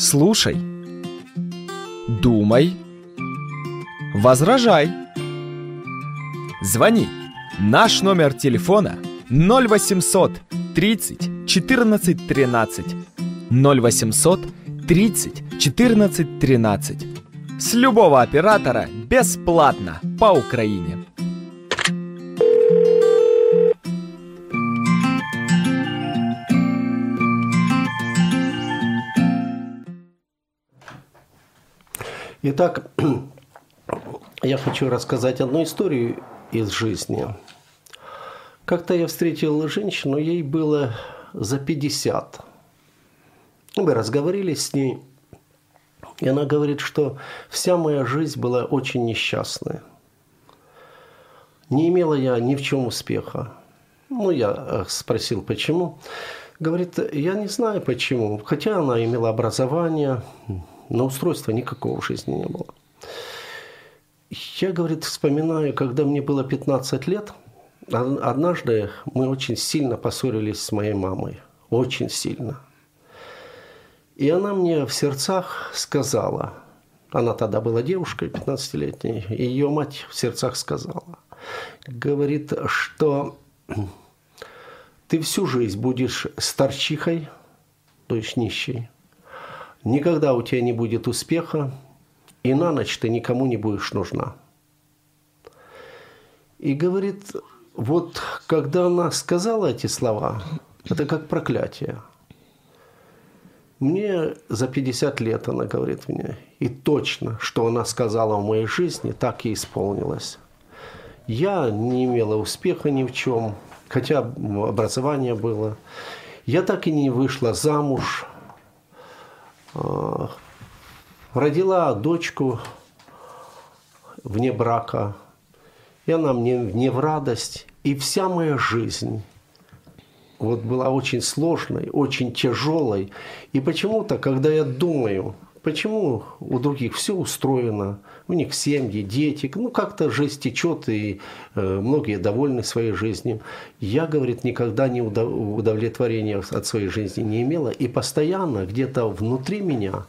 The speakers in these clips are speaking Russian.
Слушай. Думай. Возражай. Звони. Наш номер телефона 0800 30 14 13. 0800 30 14 13. С любого оператора бесплатно по Украине. Итак, я хочу рассказать одну историю из жизни. Как-то я встретил женщину, ей было за 50. Мы разговорились с ней, и она говорит, что вся моя жизнь была очень несчастная. Не имела я ни в чем успеха. Ну, я э, спросил, почему. Говорит, я не знаю почему. Хотя она имела образование, но устройства никакого в жизни не было. Я, говорит, вспоминаю, когда мне было 15 лет, однажды мы очень сильно поссорились с моей мамой. Очень сильно. И она мне в сердцах сказала, она тогда была девушкой 15-летней, и ее мать в сердцах сказала, говорит, что ты всю жизнь будешь старчихой, то есть нищей, Никогда у тебя не будет успеха, и на ночь ты никому не будешь нужна. И говорит, вот когда она сказала эти слова, это как проклятие. Мне за 50 лет, она говорит мне, и точно, что она сказала в моей жизни, так и исполнилось. Я не имела успеха ни в чем, хотя образование было. Я так и не вышла замуж, родила дочку вне брака, и она мне не в радость. И вся моя жизнь вот была очень сложной, очень тяжелой. И почему-то, когда я думаю, почему у других все устроено, у них семьи, дети, ну как-то жизнь течет, и э, многие довольны своей жизнью. Я, говорит, никогда не удовлетворения от своей жизни не имела, и постоянно где-то внутри меня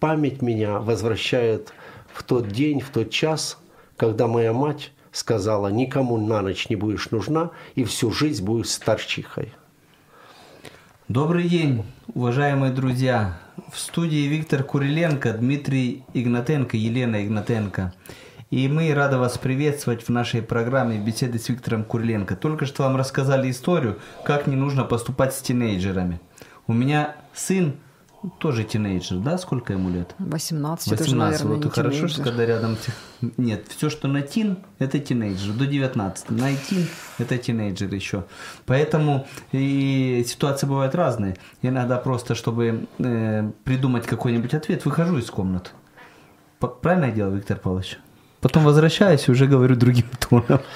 память меня возвращает в тот день, в тот час, когда моя мать сказала, никому на ночь не будешь нужна, и всю жизнь будешь старчихой. Добрый день, уважаемые друзья! В студии Виктор Куриленко, Дмитрий Игнатенко, Елена Игнатенко. И мы рады вас приветствовать в нашей программе «Беседы с Виктором Куриленко». Только что вам рассказали историю, как не нужно поступать с тинейджерами. У меня сын тоже тинейджер, да? Сколько ему лет? 18, 18. Тоже, наверное, вот хорошо, тинейджер. что когда рядом... Нет, все, что на тин, это тинейджер. До 19. На тин, это тинейджер еще. Поэтому и ситуации бывают разные. Иногда просто, чтобы э, придумать какой-нибудь ответ, выхожу из комнаты. Правильно я делаю, Виктор Павлович? Потом возвращаюсь и уже говорю другим тоном.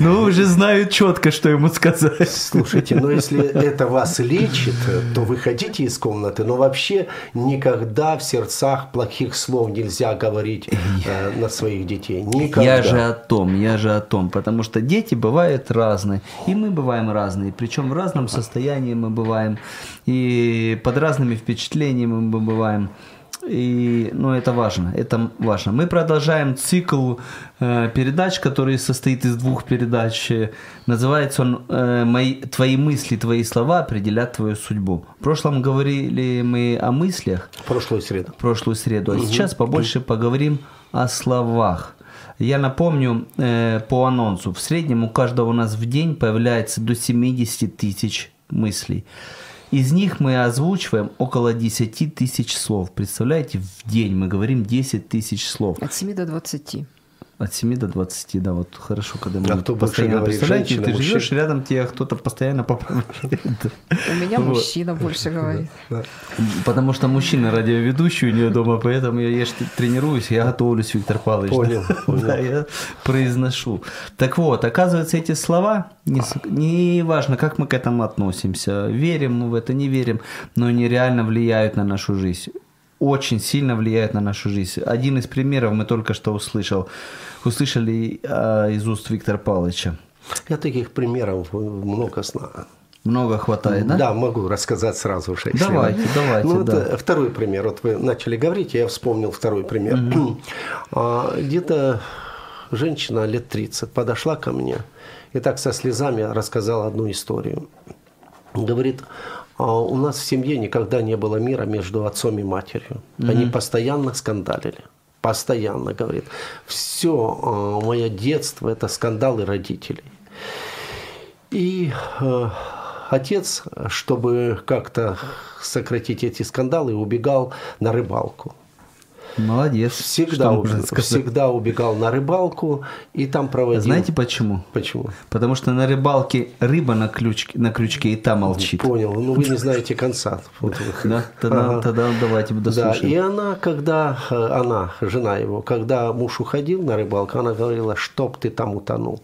Ну, уже знаю четко, что ему сказать. Слушайте, но если это вас лечит, то выходите из комнаты. Но вообще никогда в сердцах плохих слов нельзя говорить э, на своих детей. Никогда. Я же о том, я же о том. Потому что дети бывают разные. И мы бываем разные. Причем в разном состоянии мы бываем. И под разными впечатлениями мы бываем. И, ну, это важно, это важно. Мы продолжаем цикл э, передач, который состоит из двух передач. Называется он э, «Мои, «Твои мысли, твои слова определят твою судьбу». В прошлом говорили мы о мыслях. Прошлую среду. Прошлую среду. А угу. сейчас побольше поговорим о словах. Я напомню э, по анонсу. В среднем у каждого у нас в день появляется до 70 тысяч мыслей. Из них мы озвучиваем около 10 тысяч слов. Представляете, в день мы говорим 10 тысяч слов. От 7 до 20. От 7 до 20, да, вот хорошо, когда мы а кто постоянно говорит, представляете, ты мужчина? живешь рядом, тебя кто-то постоянно поправляет. У меня мужчина больше говорит. Потому что мужчина радиоведущий у нее дома, поэтому я, я тренируюсь, я готовлюсь, Виктор Павлович. Понял. Да, я произношу. Так вот, оказывается, эти слова, не, не важно, как мы к этому относимся, верим мы в это, не верим, но они реально влияют на нашу жизнь очень сильно влияет на нашу жизнь. Один из примеров мы только что услышал, услышали э, из уст Виктора Павловича. Я таких примеров много знаю. Много хватает, да? Да, могу рассказать сразу же. Давайте, надо. давайте, Ну, да. это второй пример. Вот вы начали говорить, я вспомнил второй пример. А, Где-то женщина лет 30 подошла ко мне и так со слезами рассказала одну историю. Говорит, «А у нас в семье никогда не было мира между отцом и матерью. Они постоянно скандалили. Постоянно, говорит. Все мое детство – это скандалы родителей. И э, отец, чтобы как-то сократить эти скандалы, убегал на рыбалку. Молодец. Всегда, Что уб- можно сказать? всегда убегал на рыбалку и там проводил. Знаете почему? почему? Потому что на рыбалке рыба на, ключке, на крючке и та молчит. Понял. Ну вы не знаете конца. Да, тогда, Ага. тогда давайте Да, дослушаем. и она, когда, э, она, жена его, когда муж уходил на рыбалку, она говорила, чтоб ты там утонул.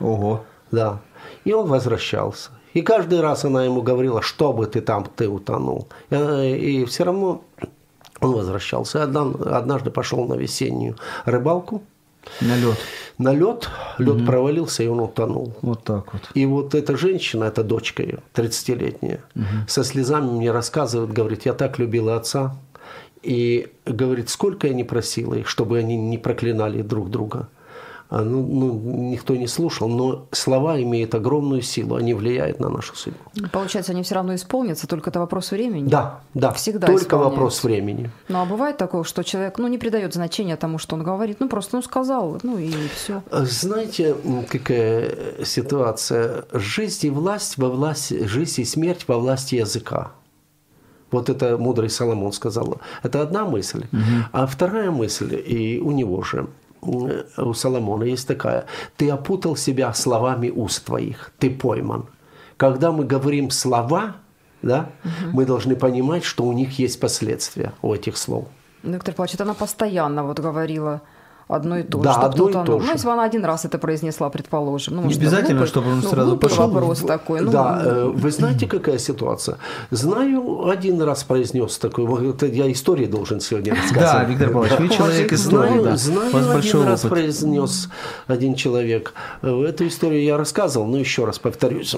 Ого. Да. И он возвращался. И каждый раз она ему говорила, чтобы ты там, ты утонул. И, она- и все равно он возвращался. Однажды пошел на весеннюю рыбалку, На лед. на лед, лед провалился, и он утонул. Вот так вот. И вот эта женщина, эта дочка ее, 30-летняя, со слезами мне рассказывает, говорит, я так любила отца. И говорит, сколько я не просила их, чтобы они не проклинали друг друга. А, Ну, ну, никто не слушал, но слова имеют огромную силу, они влияют на нашу судьбу. Получается, они все равно исполнятся, только это вопрос времени. Да, да, Всегда только вопрос времени. Ну а бывает такое, что человек ну, не придает значения тому, что он говорит. Ну просто ну, сказал, ну и все. А Знаете, какая ситуация? Жизнь и власть во власти, жизнь и смерть во власти языка. Вот это мудрый Соломон сказал. Это одна мысль. А вторая мысль, и у него же, у Соломона есть такая. Ты опутал себя словами уст твоих. Ты пойман. Когда мы говорим слова, да, мы должны понимать, что у них есть последствия у этих слов. Виктор Павлович, это она постоянно вот говорила одно и то же. Да, что одно и то ну, же. ну, если бы она один раз это произнесла, предположим. Ну, Не может, обязательно, глупый- чтобы он ну, сразу пошел. вопрос такой. Ну, да, э, вы знаете, какая ситуация? Знаю, один раз произнес такой, вот я истории должен сегодня рассказывать. Да, Виктор Павлович, вы человек истории, Знаю, да. знаю, У вас один большой раз опыт. произнес один человек. Э, Эту историю я рассказывал, но еще раз повторюсь.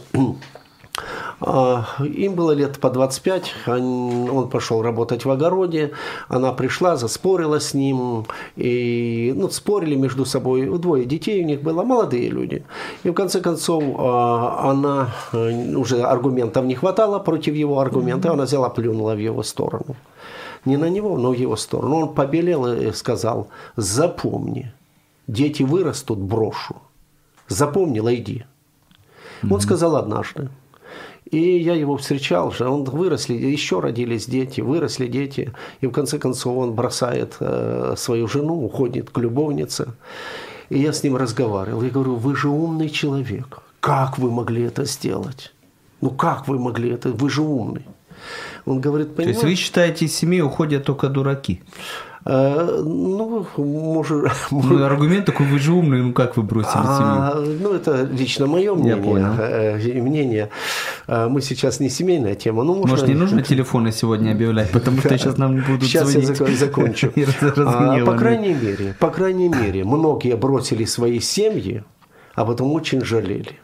А, Им было лет по 25, он пошел работать в огороде, она пришла, заспорила с ним, и ну, спорили между собой, двое детей у них было, молодые люди. И в конце концов а, она, э, уже аргументов не хватало против его аргумента, она взяла, плюнула в его сторону. Не на него, но в его сторону. Он побелел и сказал, запомни, дети вырастут, брошу. Запомнила, иди. Он сказал однажды. И я его встречал же, он выросли, еще родились дети, выросли дети. И в конце концов он бросает э, свою жену, уходит к любовнице. И я с ним разговаривал. Я говорю, вы же умный человек. Как вы могли это сделать? Ну как вы могли это? Вы же умный. Он говорит, То есть вы считаете, из семьи уходят только дураки? Э, ну, может, Ну, аргумент такой, вы же умный, ну как вы бросили семью? А, ну, это лично мое мнение. э, мнение. А, Мы сейчас не семейная тема. Ну, можно... Может, не нужно телефоны сегодня объявлять, потому что сейчас нам будут Сейчас я звонить. зак- закончу. А, По крайней мере, по крайней мере, многие бросили свои семьи, а потом очень жалели.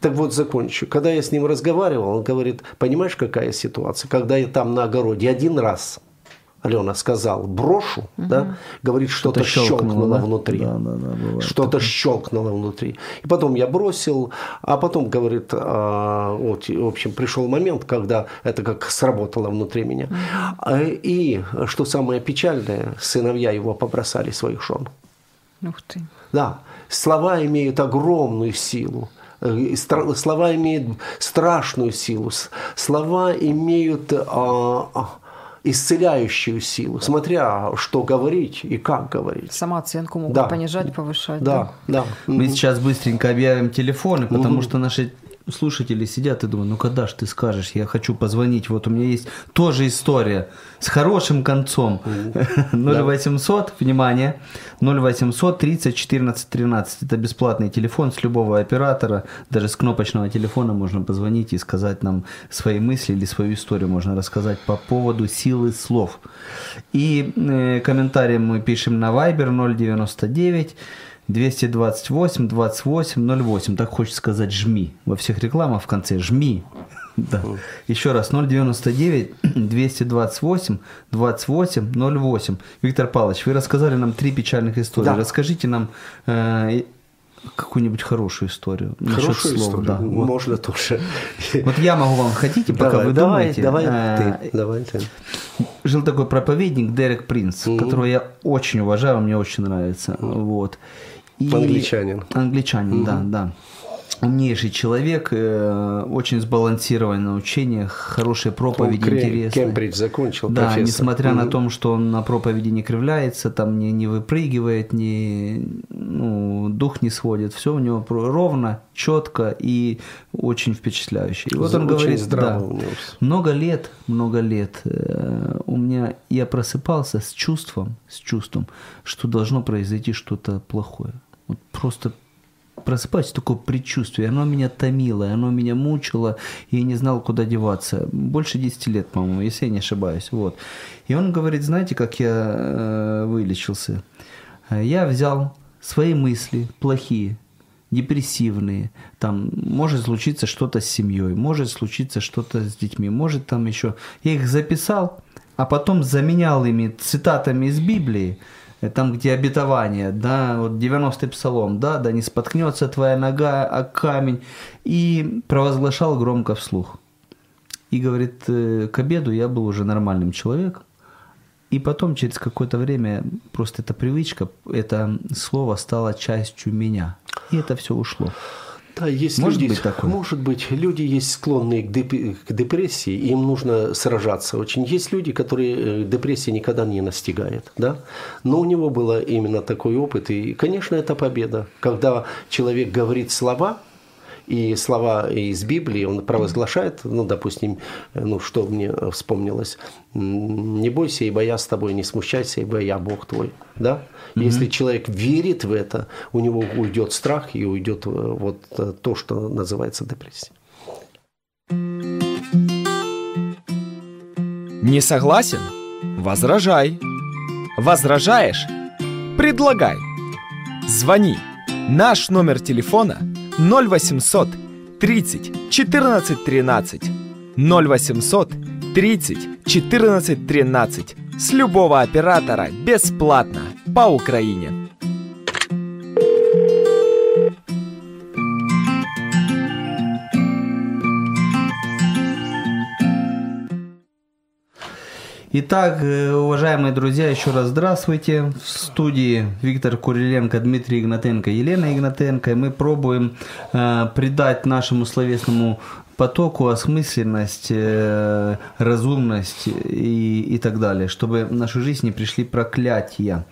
Так вот, закончу. Когда я с ним разговаривал, он говорит, понимаешь, какая ситуация? Когда я там на огороде один раз, Алена сказал, брошу, да, говорит, что-то Что-то щелкнуло, щелкнуло да? внутри. Да, да, да, Что-то щелкнуло внутри. И потом я бросил, а потом, говорит, а, вот, в общем, пришел момент, когда это как сработало внутри меня. А, И, что самое печальное, сыновья его побросали своих жен. Ух ты. Да, слова имеют огромную силу. Э, Слова имеют страшную силу. Слова имеют а, а, исцеляющую силу, смотря что говорить и как говорить. Самооценку могут Да. понижать, повышать. Да, да. Мы сейчас быстренько объявим телефоны, потому что наши слушатели сидят и думают, ну когда ж ты скажешь, я хочу позвонить, вот у меня есть тоже история с хорошим концом. 0800, внимание, 0800 30 14 13. Это бесплатный телефон с любого оператора, даже с кнопочного телефона можно позвонить и сказать нам свои мысли или свою историю можно рассказать по поводу силы слов. И э, комментарии мы пишем на Viber 099 228 28 08. Так хочется сказать жми. Во всех рекламах в конце жми. Да. Еще раз, 099 228 28 08. Виктор Павлович, вы рассказали нам три печальных истории. Да. Расскажите нам э, какую-нибудь хорошую историю. Хорошую слов, историю. Да, вот. Можно тоже. Вот я могу вам, хотите, пока давай, вы давай, думаете. давай, э, ты, давай ты. жил такой проповедник Дерек Принц, которого я очень уважаю, мне очень нравится. Вот. И- Англичанин. Англичанин, да, да. Умнейший человек, э, очень сбалансированное на учениях, хорошие Он проповеди, Кре- интересные. Кембридж закончил, Да, профессор. несмотря на Мгм. то, что он на проповеди не кривляется, там не, не выпрыгивает, не, ну, дух не сводит, все у него ровно, четко и очень впечатляюще. И вот он Очень говорит, да, много лет, много лет э, у меня я просыпался с чувством, с чувством, что должно произойти что-то плохое. Вот просто просыпаюсь такое предчувствие, оно меня томило, оно меня мучило, и я не знал, куда деваться. Больше 10 лет, по-моему, если я не ошибаюсь. Вот. И он говорит, знаете, как я э, вылечился? Э, Я взял свои мысли плохие, депрессивные, там может случиться что-то с семьей, может случиться что-то с детьми, может там еще. Я их записал, а потом заменял ими цитатами из Библии, там, где обетование, да, вот 90-й псалом, да, да не споткнется твоя нога о камень, и провозглашал громко вслух. И говорит, э, к обеду я был уже нормальным человеком, и потом, через какое-то время, просто эта привычка, это слово стало частью меня. И это все ушло. Да, есть Может люди, быть такое? может быть, люди есть склонные к, деп- к депрессии, им нужно сражаться очень. Есть люди, которые э, депрессия никогда не настигает, да? Но у него был именно такой опыт, и, конечно, это победа, когда человек говорит слова, и слова из Библии он провозглашает, ну, допустим, ну, что мне вспомнилось, не бойся, ибо я с тобой, не смущайся, ибо я Бог твой, да? Если человек верит в это, у него уйдет страх и уйдет э, вот э, то, что называется депрессия. Не согласен? Возражай. Возражаешь? Предлагай. Звони. Наш номер телефона 0800 30 14 13 0800 30 14 13 с любого оператора бесплатно. По Украине. Итак, э, уважаемые друзья, еще раз здравствуйте. В студии Виктор Куриленко, Дмитрий Игнатенко, Елена Игнатенко. И мы пробуем э, придать нашему словесному потоку осмысленность, э, разумность и, и так далее, чтобы в нашу жизнь не пришли проклятия.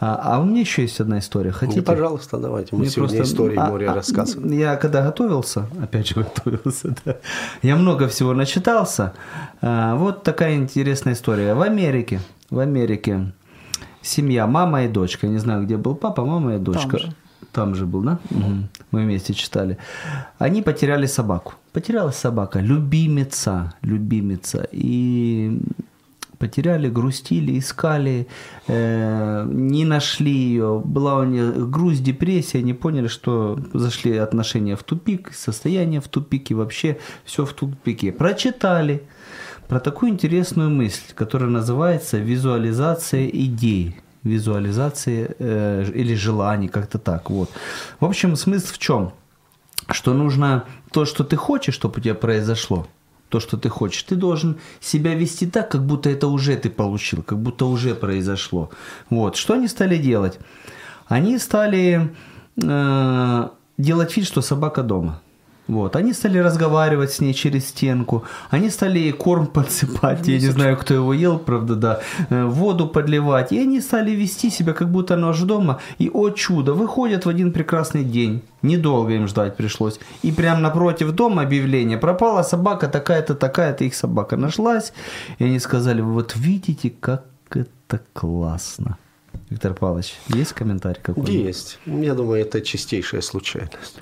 А, а у меня еще есть одна история. Хотите? Ну, пожалуйста, давайте. Мы Мне сегодня просто- истории а, море а, рассказываем. Я когда готовился, опять же готовился, да, я много всего начитался. А, Вот такая интересная история. В Америке, в Америке семья, мама и дочка. Я не знаю, где был папа, мама и дочка. же. Там же был, да? Мгм. Мы вместе читали. Они потеряли собаку. Потерялась собака, любимица, любимица. И потеряли, грустили, искали, э, не нашли ее. Была у нее грусть, депрессия, они поняли, что зашли отношения в тупик, состояние в тупике, вообще все в тупике. Прочитали про такую интересную мысль, которая называется визуализация идей визуализации э, или желаний, как-то так. Вот. В общем, смысл в чем? Что нужно то, что ты хочешь, чтобы у тебя произошло, то, что ты хочешь, ты должен себя вести так, как будто это уже ты получил, как будто уже произошло. Вот. Что они стали делать? Они стали э, делать вид, что собака дома. Вот. Они стали разговаривать с ней через стенку. Они стали ей корм подсыпать. Я не знаю, кто его ел, правда, да. Э, Воду подливать. И они стали вести себя, как будто она же дома. И, о чудо, выходят в один прекрасный день. Недолго им ждать пришлось. И прямо напротив дома объявление. Пропала собака такая-то, такая-то. Их собака нашлась. И они сказали, вот видите, как это классно. Виктор Павлович, есть комментарий какой-нибудь? Есть. Я думаю, это чистейшая случайность.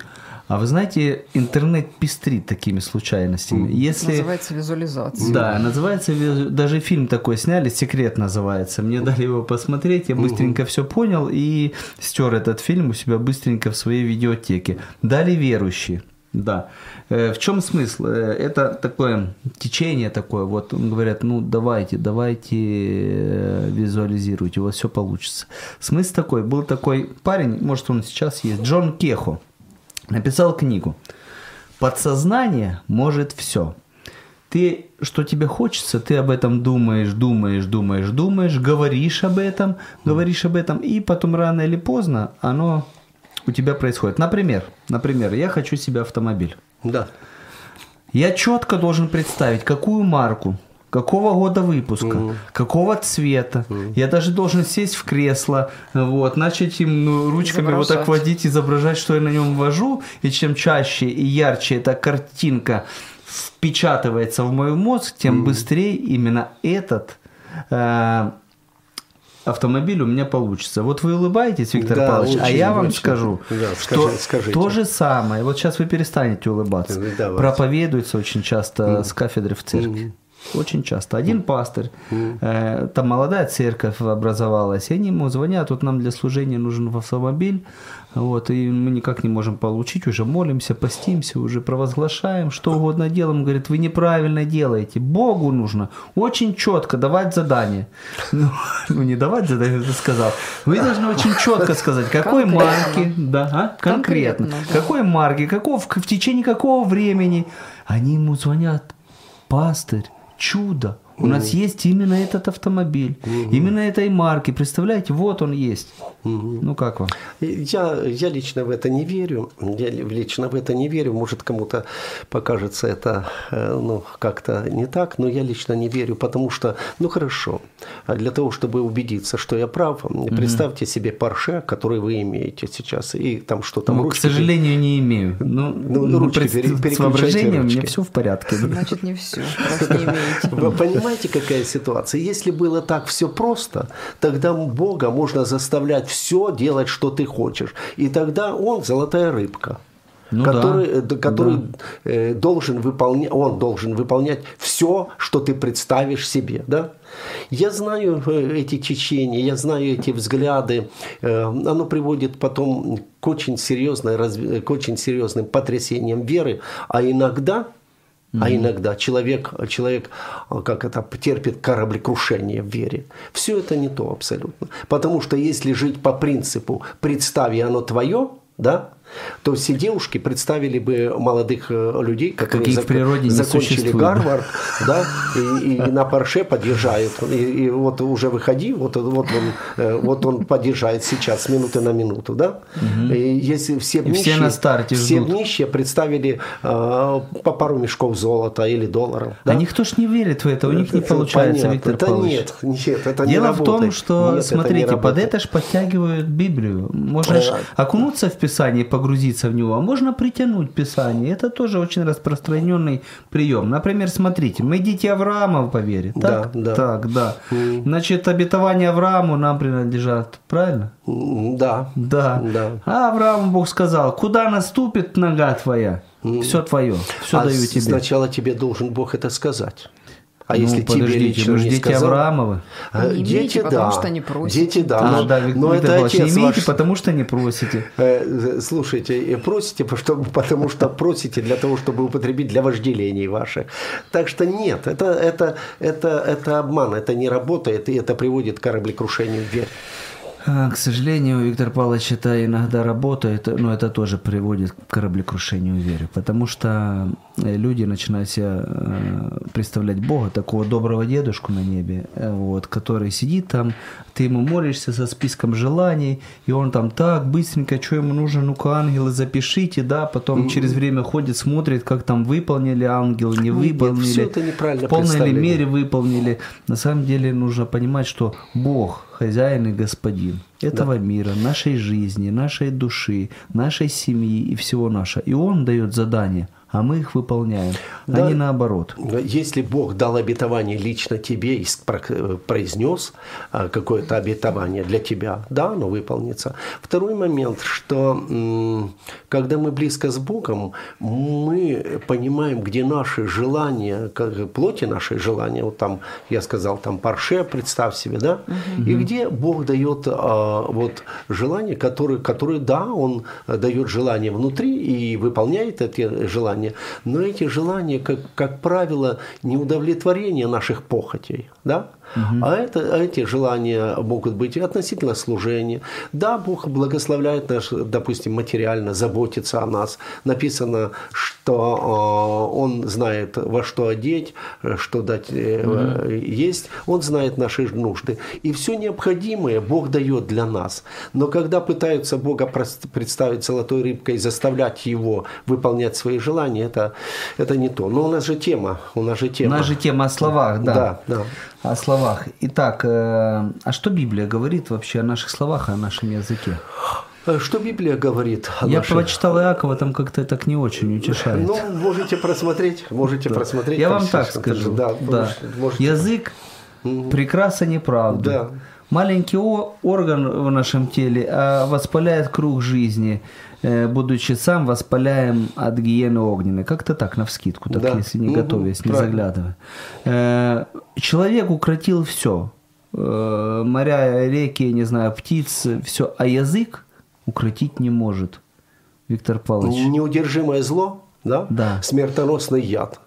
А вы знаете, интернет пестрит такими случайностями. Если... Называется визуализация. Да, называется, визу- даже фильм такой сняли, «Секрет» называется. Мне дали его посмотреть, я быстренько все понял и стер этот фильм у себя быстренько в своей видеотеке. Дали верующие. Да. Э, В чем смысл? Э, Это такое течение такое. Вот говорят, ну давайте, давайте э, визуализируйте, у вас все получится. Смысл такой. Был такой парень, может он сейчас есть, Джон Кехо. Написал книгу. Подсознание может все. Ты, что тебе хочется, ты об этом думаешь, думаешь, думаешь, думаешь, говоришь об этом, говоришь об этом, и потом рано или поздно оно у тебя происходит. Например, например, я хочу себе автомобиль. Да. Я четко должен представить, какую марку, какого года выпуска, какого цвета. Я даже должен сесть в кресло, вот, начать им ну, ручками вот так Изображать. водить, изображать, что я на нем вожу. И чем чаще и ярче эта картинка впечатывается в мой мозг, тем быстрее именно этот э, автомобиль у меня получится. Вот вы улыбаетесь, Виктор Да, Павлович, а очень, я вам очень. скажу, Да, что скажи- скажите. то же самое. Вот сейчас вы перестанете улыбаться. Давайте. Проповедуется очень часто с кафедры в церкви. Очень часто. Один пастырь, э, там молодая церковь образовалась, и они ему звонят, вот нам для служения нужен автомобиль, вот, и мы никак не можем получить, уже молимся, постимся, уже провозглашаем, что угодно делаем. Говорит, вы неправильно делаете, Богу нужно очень четко давать задание. Ну, ну, не давать задание, ты сказал. Вы должны очень четко сказать, какой Конкретно. марки, да, а? конкретно, Конкретно, да. какой марки, какого, в течение какого времени. Они ему звонят, пастырь, чудо. У нас есть именно этот автомобиль, именно этой марки. Представляете, вот он есть. Ну как вам? Я, я лично в это не верю. Я ли- лично в это не верю. Может, кому-то покажется это э, ну, как-то не так, но я лично не верю, потому что, ну хорошо, а для того, чтобы убедиться, что я прав, представьте себе Порше, который вы имеете сейчас, и там что там Ну, к сожалению, не имею. Ну, Ну, ну, ручки пред- пере- с переключайте воображением у меня все в порядке. Значит, не все. Просто не имеете. Вы понимаете, какая ситуация? Если было так все просто, тогда Бога можно заставлять все делать, что ты хочешь. И тогда он золотая рыбка. Ну который да, э, который э, должен выполнять, он должен выполнять все, что ты представишь себе, да? Я знаю э, эти течения, я знаю эти взгляды. Э, Оно приводит потом к очень, серьезной, к очень серьезным потрясениям веры, а иногда а иногда человек, человек, а, как это, терпит кораблекрушение в вере. Все это не то абсолютно. Потому что если жить по принципу «представи оно твое», да, то все девушки представили бы молодых э, людей, которые Каких в природе не закончили. Гарвард, да, и, и на Порше подъезжают. И, и вот уже выходи, вот, вот, он, э, вот он подъезжает сейчас с минуты на минуту, да. И если все И все на старте все ждут. нищие представили э, по пару мешков золота или долларов. А да? никто ж не верит в это, у них не Это получается, понятно. Виктор Да Павлович. нет, нет, это не Дело в том, работает. что, Нет, это не смотрите, под работает. это ж подтягивают Библию. Можно ж А. окунуться в Писание, погрузиться в него, а можно притянуть Писание. Это тоже очень распространенный прием. Например, смотрите, мы дети Авраама по вере. Так, Да, да. так, да. Значит, обетования Аврааму нам принадлежат, правильно? Да. Да. Да. А Аврааму Бог сказал, куда наступит нога твоя, все твое, все а даю тебе. Сначала тебе должен Бог это сказать. А Ну, если тебе подождите, лично вы ж не дети сказал, Авраамовы. а, Не дети, имеете, потому да. что не просите. Дети, да. А, но, да, Вик- но Виктор это Павлович, отец имеете, ваш. потому что не просите. Э, Слушайте, и просите, потому что, потому что просите для того, чтобы употребить для вожделений ваших. Так что нет, это, это, это, это обман, это не работает, и это приводит к кораблекрушению в вере. А, К сожалению, Виктор Павлович, это иногда работает, но это тоже приводит к кораблекрушению веры, потому что э, люди начинают себе э, представлять Бога, такого доброго дедушку на небе, э, вот, который сидит там, ты ему молишься со списком желаний, и он там так быстренько, что ему нужно, ну-ка, ангелы, запишите, да, потом через время ходит, смотрит, как там выполнили ангелы, не Нет, выполнили, всё это неправильно в полной ли мере выполнили. На самом деле нужно понимать, что Бог, хозяин и господин этого мира, нашей жизни, нашей души, нашей семьи и всего нашего. И Он дает задание а мы их выполняем, Да. а не наоборот. Если Бог дал обетование лично тебе и спро- произнес а, какое-то обетование для тебя, да, оно выполнится. Второй момент, что когда мы близко с Богом, мы понимаем, где наши желания, как плоти наши желания, вот там, я сказал, там парше, представь себе, да, и где Бог дает а, вот желания, которые, которые, да, Он дает желания внутри и выполняет эти желания, но эти желания, как, как правило, не удовлетворение наших похотей, да, а, это, а эти желания могут быть относительно служения. Да, Бог благословляет нас, допустим, материально, заботится о нас. Написано, что э, Он знает, во что одеть, что дать э, есть. Он знает наши нужды. И все необходимое Бог дает для нас. Но когда пытаются Бога представить золотой рыбкой и заставлять Его выполнять свои желания, это, это не то. Но у нас же тема. У нас же У тема. нас же тема о словах, да. Да, да. О словах. Итак, э, а что Библия говорит вообще о наших словах, о нашем языке? Что Библия говорит о Я наших- прочитал Иакова, там как-то так не очень утешает. Ну, можете просмотреть, можете просмотреть. Я вам так скажу. Да, Да. можете- можете. Язык прекраса неправды. Да. Маленький о- орган в нашем теле а воспаляет круг жизни, э, будучи сам воспаляем от гиены огненной. Как-то так, навскидку, так, Да. если не Мгм, готовясь, не правильно. заглядывая. Э, Человек укротил все. Моря, реки, не знаю, птиц, все. А язык укротить не может. Виктор Павлович. Неудержимое зло, да? Да. смертоносный яд.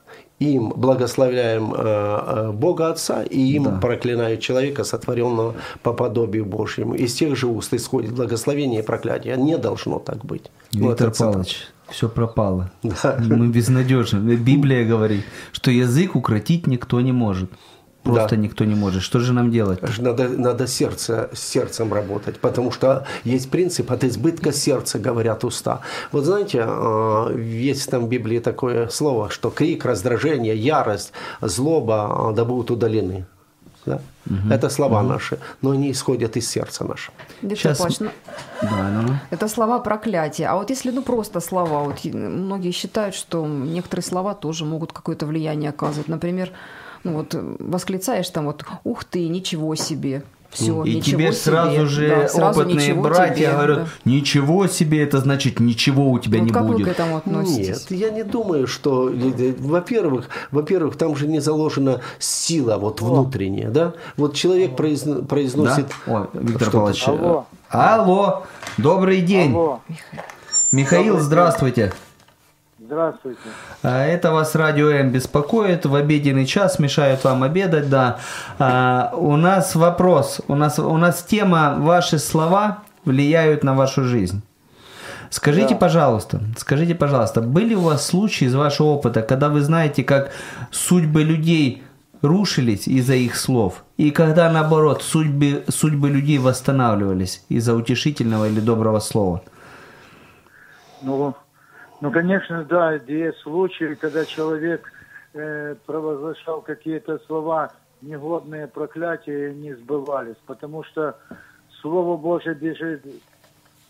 Им благословляем э, э, Бога Отца, и им Да. проклинают человека, сотворенного по подобию Божьему. Из тех же уст исходит благословение и проклятие. Не должно так быть. Виктор цитата. Павлович, все пропало. Да. Мы безнадежны. Библия говорит, что язык укротить никто не может. Просто Да. никто не может. Что же нам делать? Надо, надо сердце, с сердцем работать, потому что есть принцип от избытка сердца, говорят уста. Вот знаете, э, есть там в Библии такое слово, что крик, раздражение, ярость, злоба э, да будут удалены. Да? Это слова наши, но они исходят из сердца нашего. Сейчас- ну, Да, ну, ну. это слова проклятия. А вот если, ну, просто слова, вот многие считают, что некоторые слова тоже могут какое-то влияние оказывать. Например, ну вот э, восклицаешь там вот «Ух ты, ничего себе!» Все, И тебе себе. сразу же Да, сразу опытные братья тебе, говорят, да. ничего себе, это значит ничего у тебя Вот не как вы к будет. этому относитесь? Нет, я не думаю, что, во-первых, во-первых, там же не заложена сила вот внутренняя, да? Вот человек произно- Да? произносит... Ой, Виктор Что-то. Павлович. э, Алло. Алло, добрый день. Алло, Михаил, здравствуйте. Здравствуйте. А, Это вас Радио М беспокоит, в обеденный час мешают вам обедать, да. А, у нас вопрос, у нас, у нас тема «Ваши слова влияют на вашу жизнь». Скажите, Да. пожалуйста, скажите, пожалуйста, были у вас случаи из вашего опыта, когда вы знаете, как судьбы людей рушились из-за их слов, и когда, наоборот, судьбы, судьбы людей восстанавливались из-за утешительного или доброго слова? Ну, ну, конечно, да, есть случаи, когда человек э, провозглашал какие-то слова, негодные проклятия, не сбывались, потому что Слово Божье бежит,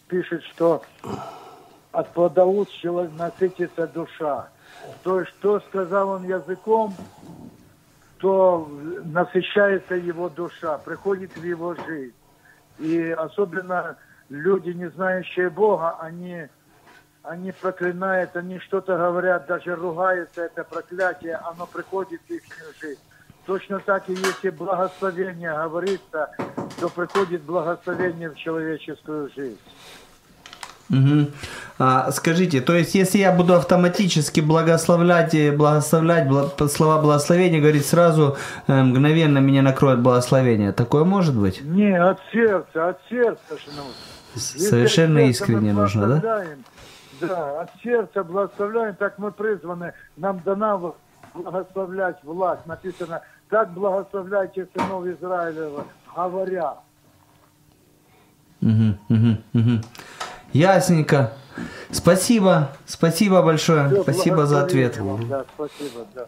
пишет, что от плода уст чело- насытится душа. То есть, что сказал он языком, то насыщается его душа, приходит в его жизнь. И особенно люди, не знающие Бога, они, они проклинают, они что-то говорят, даже ругаются, это проклятие, оно приходит в их жизнь. Точно так и если благословение говорится, то приходит благословение в человеческую жизнь. Мгм. А, скажите, то есть если я буду автоматически благословлять, и благословлять бла- слова благословения, говорить сразу, э, мгновенно меня накроет благословение, такое может быть? Не, от сердца, от сердца же нужно. Совершенно искренне нужно, да? Да, от сердца благословляем, так мы призваны, нам дана благословлять власть. Написано, так благословляйте сынов Израилева, говоря. Мгм, мгм, мгм. Ясненько. Спасибо, спасибо большое, Всё, спасибо за ответ. вам, Да, спасибо, да.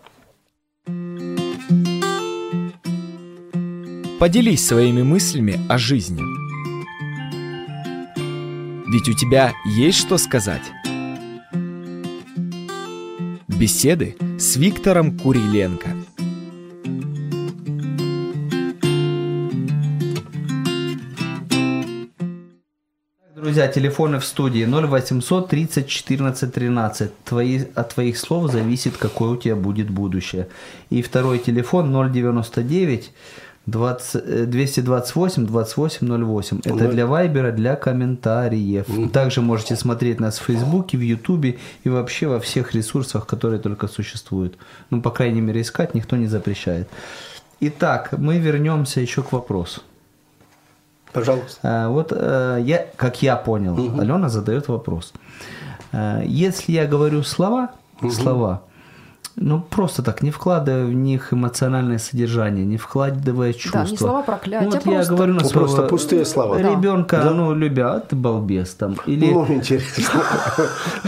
Поделись своими мыслями о жизни. Ведь у тебя есть что сказать. Беседы с Виктором Куриленко. Друзья, телефоны в студии 0800 30 14 13. Твои, от твоих слов зависит, какое у тебя будет будущее. И второй телефон 099 20, 228 2808. Это для Вайбера, для комментариев. Также можете смотреть нас в Фейсбуке, в Ютубе и вообще во всех ресурсах, которые только существуют. Ну, по крайней мере, искать никто не запрещает. Итак, мы вернемся еще к вопросу. Пожалуйста. А, Вот э, я, как я понял, Алена задает вопрос. Э, Если я говорю слова, слова, ну просто так, не вкладывая в них эмоциональное содержание, не вкладывая чувства. не слова проклятия, Ну, вот я просто- говорю на Ну, своего просто пустые слова. Да. ребенка, Да. ну любя, а ты балбес там, или Ну, интересно.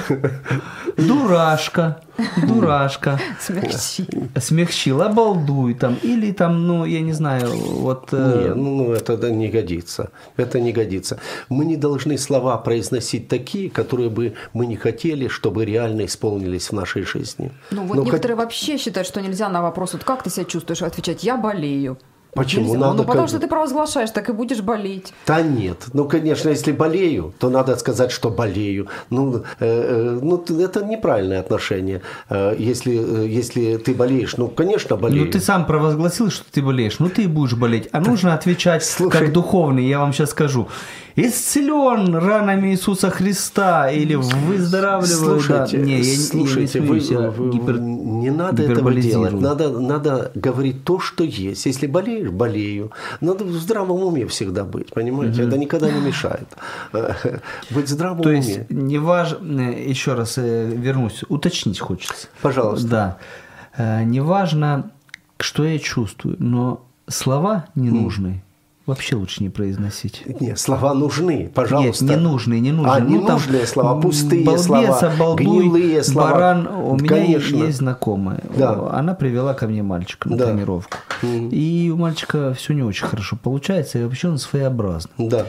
дурашка, дурашка. Смягчи. Смягчил, обалдуй там, или там, ну, я не знаю, вот... э, Не, ну, ну, это да, не годится. Это не годится. Мы не должны слова произносить такие, которые бы мы не хотели, чтобы реально исполнились в нашей жизни. Ну вот Но некоторые вообще считают, что нельзя на вопрос, вот как ты себя чувствуешь, отвечать, я болею. Почему? Нельзя. Надо ну, потому как- что ты провозглашаешь, так и будешь болеть. Да нет. Ну, конечно, если болею, то надо сказать, что болею. Ну, э, э, ну это неправильное отношение. Э, Если, э, если ты болеешь, ну, конечно, болею. Ну, ты сам провозгласил, что ты болеешь. Ну, ты и будешь болеть. А нужно отвечать Слушай. как духовный, я вам сейчас скажу. Исцелен ранами Иисуса Христа или выздоравливаю. Слушайте, да. Не, я, не- слушайте, я не вы, смеюсь, я вы- гипер- не надо этого делать. Надо, надо говорить то, что есть. Если болеешь, болею. Надо в здравом уме всегда быть, понимаете? Это никогда не мешает. Быть в здравом То уме. есть, не важно, еще раз э, вернусь, уточнить хочется. Пожалуйста. Да. Э, Не важно, что я чувствую, но слова ненужные вообще лучше не произносить. Нет, слова нужны, пожалуйста. Нет, ненужные, ненужные. А, Ну, там, ненужные слова, пустые балбес, слова, обалдуй, гнилые слова. Баран. У меня Конечно. есть знакомая. Да. Она привела ко мне мальчика на Да. тренировку. И у мальчика все не очень хорошо получается, и вообще он своеобразный. Да.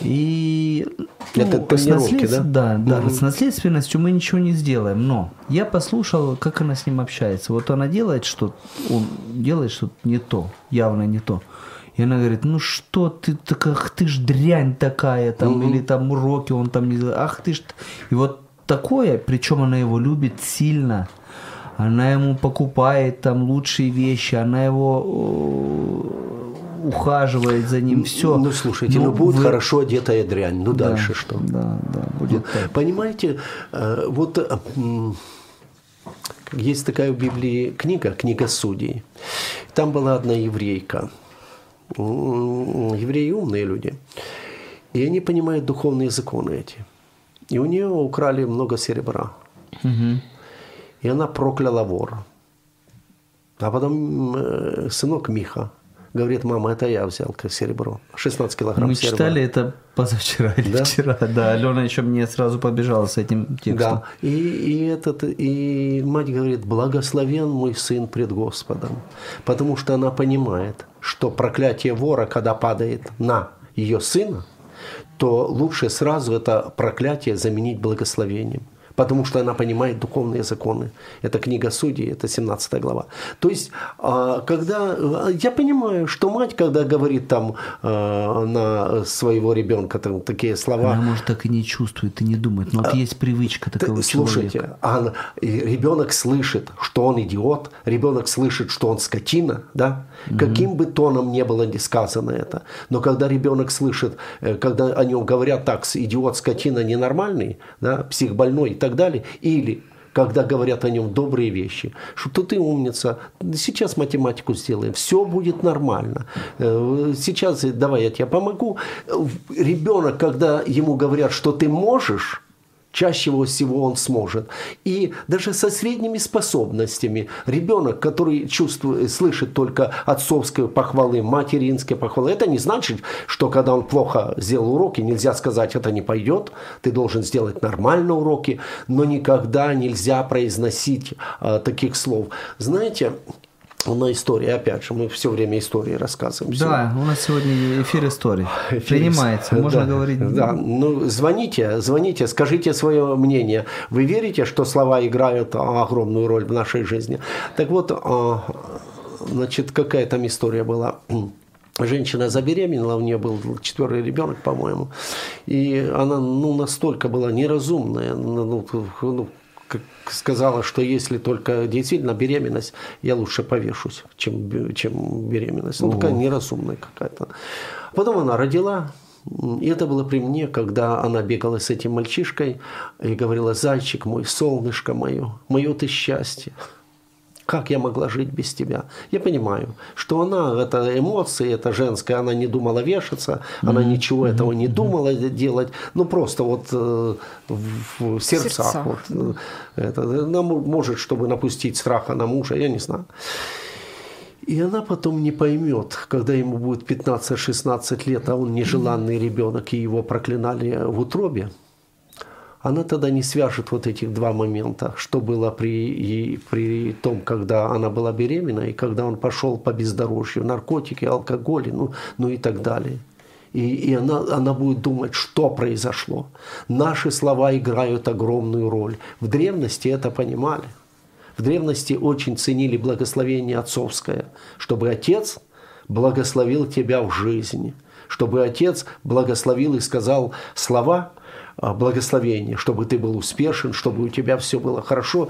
И Это ну, с тренировки, наследств- да? Да, да. С наследственностью мы ничего не сделаем. Но я послушал, как она с ним общается. Вот она делает что он делает что-то не то, явно не то. И она говорит, ну что ты так, ах ты ж дрянь такая, там, или там уроки он там не делает, ах ты ж... т-». И вот такое, причем она его любит сильно, она ему покупает там лучшие вещи, она его э, ухаживает за ним, все. Ну, слушайте, ну, будет хорошо одетая дрянь. Ну, дальше что? Да, да, будет так. Понимаете, э, вот э, есть такая в Библии книга, книга судей. Там была одна еврейка. Евреи умные люди. И они понимают духовные законы эти. И у нее украли много серебра. И она прокляла вора. А потом э, сынок Миха говорит, мама, это я взял серебро. 16 килограмм Мы серебра. читали это позавчера или Да? вчера. Да, Алена еще мне сразу побежала с этим текстом. Да. И, и, этот, и мать говорит, благословен мой сын пред Господом. Потому что она понимает, что проклятие вора, когда падает на ее сына, то лучше сразу это проклятие заменить благословением. Потому что она понимает духовные законы. Это книга Судей, это 17 глава. То есть, а, когда а, я понимаю, что мать, когда говорит там а, на своего ребенка там, такие слова, Она, может, так и не чувствует, и не думает. Но вот есть привычка такого Слушайте, человека. а и ребенок слышит, что он идиот, ребенок слышит, что он скотина, да? Каким бы тоном не было ни сказано это, но когда ребенок слышит, э, когда о нем говорят так, идиот, скотина, ненормальный, да, психбольной и так далее, или когда говорят о нем добрые вещи, что ты умница, сейчас математику сделаем, все будет нормально. Э, Сейчас давай я тебе помогу. Ребенок, когда ему говорят, что ты можешь, чаще всего он сможет. И даже со средними способностями ребенок, который чувствует, слышит только отцовские похвалы, материнские похвалы, это не значит, что когда он плохо сделал уроки, нельзя сказать, это не пойдет, ты должен сделать нормально уроки, но никогда нельзя произносить а, таких слов. Знаете, на истории. Опять же, мы все время истории рассказываем. Всё. Да, у нас сегодня эфир истории. Принимается, можно да, говорить. Да, ну звоните, звоните, скажите свое мнение. Вы верите, что слова играют огромную роль в нашей жизни? Так вот, а, значит, какая там история была? Женщина забеременела, у нее был четвертый ребенок, по-моему, и она ну, настолько была неразумная, ну, ну, сказала, что если только действительно беременность, я лучше повешусь, чем, чем беременность. Ну, такая неразумная какая-то. Потом она родила, и это было при мне, когда она бегала с этим мальчишкой и говорила, зайчик мой, солнышко мое, мое ты счастье. Как я могла жить без тебя? Я понимаю, что она, это эмоции, это женская, она не думала вешаться, она ничего этого не думала делать, ну просто вот э, в сердцах. сердцах. Вот, э, это, она мо- может, чтобы напустить страха на мужа, я не знаю. И она потом не поймет, когда ему будет 15-16 лет, а он нежеланный ребенок, и его проклинали в утробе, она тогда не свяжет вот этих два момента, что было при, и при том, когда она была беременна, и когда он пошел по бездорожью, наркотики, алкоголь, ну, ну и так далее. И, и она, она будет думать, что произошло. Наши слова играют огромную роль. В древности это понимали. В древности очень ценили благословение отцовское, чтобы отец благословил тебя в жизни, чтобы отец благословил и сказал слова а, благословения, чтобы ты был успешен, чтобы у тебя все было хорошо,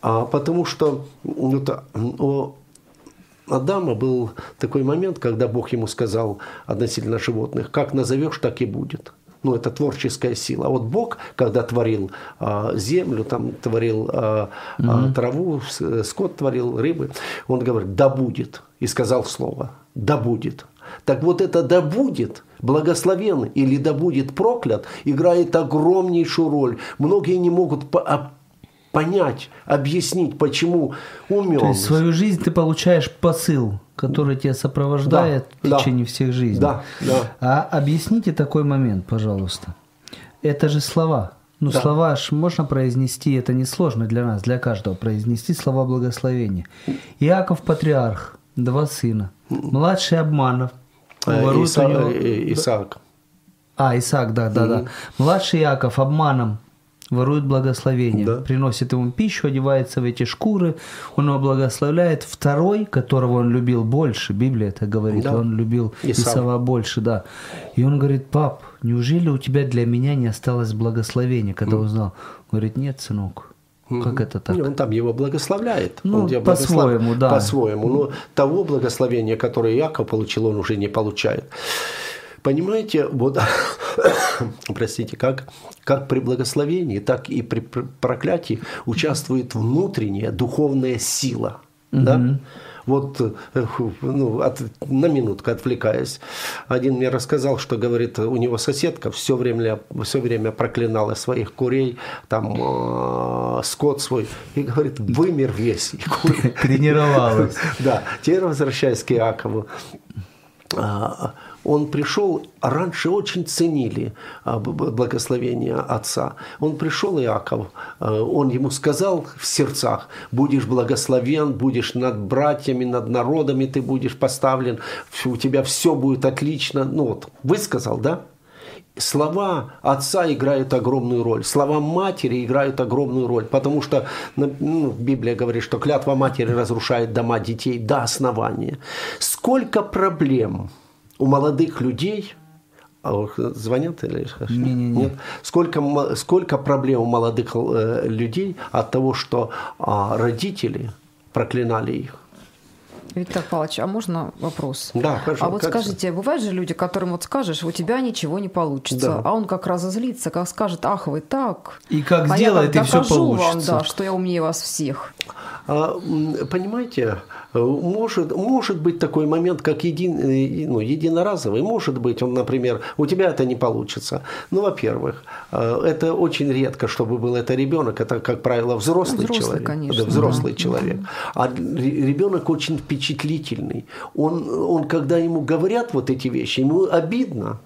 А, потому что ну, та- у Адама был такой момент, когда Бог ему сказал относительно животных, как назовешь, так и будет. Ну, это творческая сила. А вот Бог, когда творил а, землю, там творил а, а, траву, э, скот творил, рыбы, он говорит, да будет. И сказал слово, да будет. Так вот это да будет, благословен или да будет проклят, играет огромнейшую роль. Многие не могут по- а, понять, объяснить, почему умен. То есть свою жизнь ты получаешь посыл, который тебя сопровождает Да, в да. течение всех жизней. Да, да. А объясните такой момент, пожалуйста. Это же слова. Ну, Да. слова ж можно произнести, это несложно для нас, для каждого, произнести слова благословения. Иаков Патриарх, два сына. Младший обманов, Э, ворует Иса- у него- э, Исаак. а, Исаак, да, да, да. Младший Яков обманом ворует благословение, Да. приносит ему пищу, одевается в эти шкуры, он его благословляет. Второй, которого он любил больше, Библия это говорит, Да. он любил Исав. Исава больше, да. И он говорит, пап, неужели у тебя для меня не осталось благословения, когда узнал? Он говорит, нет, сынок, как это так? Не, Он там его благословляет. Ну, по-своему, да. По-своему. Но того благословения, которое Яков получил, он уже не получает. Понимаете, вот, простите, как, как при благословении, так и при пр- проклятии участвует внутренняя духовная сила. Да? Вот, э, ну, от- на минутку отвлекаясь, один мне рассказал, что, говорит, у него соседка все время, все время проклинала своих курей, там, э, скот свой, и говорит, вымер весь. Тренировалась. да, теперь возвращаясь к Иакову. А, Он пришел, а раньше очень ценили а, благословение отца. Он пришел, Иаков, он ему сказал в сердцах, будешь благословен, будешь над братьями, над народами ты будешь поставлен, у тебя все будет отлично. Ну вот, высказал, да? Слова отца играют огромную роль, слова матери играют огромную роль, потому что ну, Библия говорит, что клятва матери разрушает дома детей до основания. Сколько проблем у молодых людей, а, звонят или Не-не-не. нет? Сколько, сколько проблем у молодых э, людей от того, что а, родители проклинали их. Виктор Павлович, а можно вопрос? Да, хорошо. А вот как- скажите, бывают же люди, которым вот скажешь, у тебя ничего не получится, Да. а он как разозлится, как скажет, ах вы так. И как а сделает, я и все докажу вам, получится. да, что я умнее вас всех. А, Понимаете, э, может, может быть такой момент, как един, э, ну, единоразовый. Может быть, он, например, у тебя это не получится. Ну, во-первых, э, это очень редко, чтобы был это ребенок. Это, как правило, взрослый, Взрослый, человек. конечно, Да, взрослый да. человек. А ре- ребенок очень впечатлительный. Он, он, когда ему говорят вот эти вещи, ему обидно.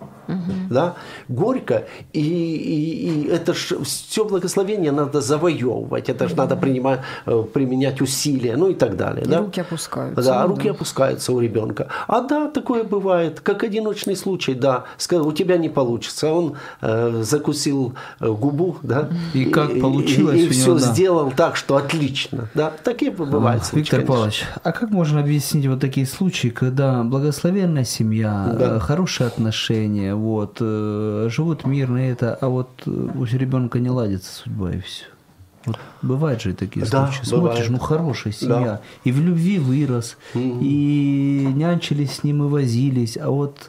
Да, горько, и, и, и это ж все благословение надо завоевывать, это же надо принимать, э, применять усилия, ну и так далее. И да? руки опускаются. Да, ну руки опускаются у ребенка. А да, такое бывает, как одиночный случай, да. Сказал, у тебя не получится. Он э, закусил э, губу, да. И как получилось И, него, все да. сделал так, что отлично. Да, такие бывают А, случаи, Виктор конечно. Павлович, а как можно объяснить вот такие случаи, когда благословенная семья, Да. э, хорошие отношения, вот, э, живут мирно это, а вот э, у ребенка не ладится судьба и все. Вот бывают же и такие Да, случаи. бывает. Смотришь, ну хорошая семья, Да. и в любви вырос, и нянчились с ним и возились, а вот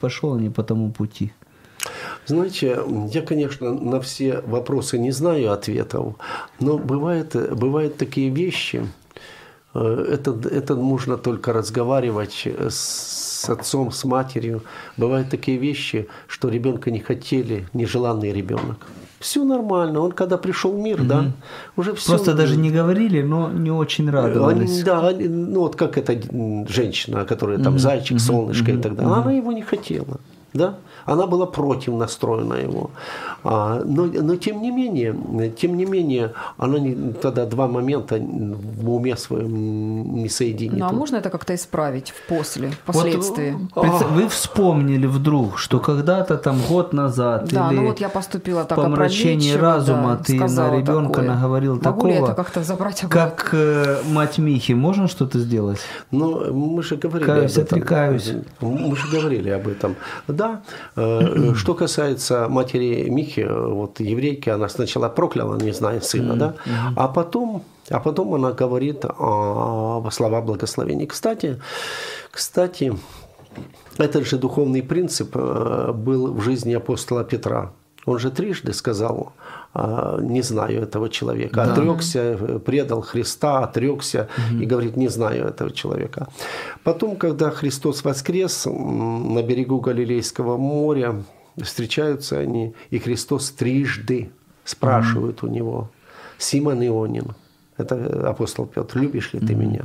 пошел не по тому пути. Знаете, я, конечно, на все вопросы не знаю ответов, но бывает, бывают такие вещи, это, это нужно только разговаривать с отцом, с матерью. Бывают такие вещи, что ребенка не хотели, нежеланный ребенок. Все нормально. Он когда пришел в мир, да, уже все. Просто даже не говорили, но не очень радовались. Они, да, они- ну вот как эта женщина, которая там зайчик, солнышко и так далее, она его не хотела, да, она была против настроена его, А, но, но тем не менее, тем не менее, она не, тогда два момента в уме своем не соединит. Ну а можно это как-то исправить в после, Вот, впоследствии? представь, вы вспомнили вдруг, что когда-то там год назад Да, или ну вот я поступила так опрометчиво, разума да, ты на ребенка такое. наговорил Могу такого, ли это как-то забрать обратно? как э, мать Михи, можно что-то сделать? Но мы же говорили Каюсь, об этом. отрекаюсь. Мы же говорили об этом. Да, что касается матери Михи, э, вот еврейки, она сначала прокляла, не зная сына, да, а потом, а потом она говорит о, слова благословения. Кстати, кстати, этот же духовный принцип э, был в жизни апостола Петра. Он же трижды сказал, э, не знаю этого человека. Отрекся, э, предал Христа, отрекся и говорит, не знаю этого человека. Потом, когда Христос воскрес на берегу Галилейского моря, встречаются они, и Христос трижды спрашивает у него, Симон Ионин, это апостол Петр, любишь ли ты меня?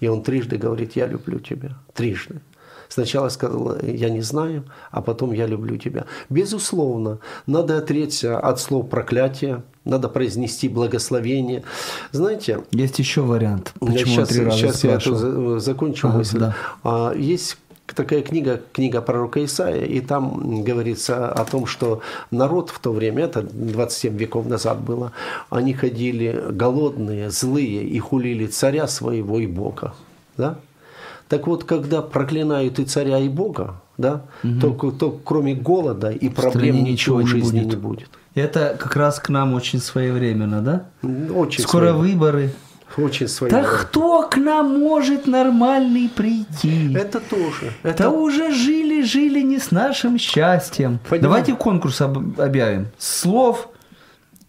И он трижды говорит, я люблю тебя. Трижды. Сначала сказал, я не знаю, а потом я люблю тебя. Безусловно, надо отречься от слов проклятия, надо произнести благословение. Знаете, Есть еще вариант, почему сейчас, три раза сейчас я эту спрашивал. за- закончу Ага, мысль. да. А, Есть такая книга, книга пророка Исаия, и там говорится о том, что народ в то время, это 27 веков назад было, они ходили голодные, злые и хулили царя своего и Бога. Да? Так вот, когда проклинают и царя, и Бога, да, то, то кроме голода и проблем ничего в не жизни будет. не будет. Это как раз к нам очень своевременно, да? Очень Скоро своевременно. выборы. Очень Да своевременно. кто к нам может нормальный прийти? Это тоже. Да Это уже жили, жили не с нашим счастьем. Понимаю. Давайте конкурс об- объявим. Слов,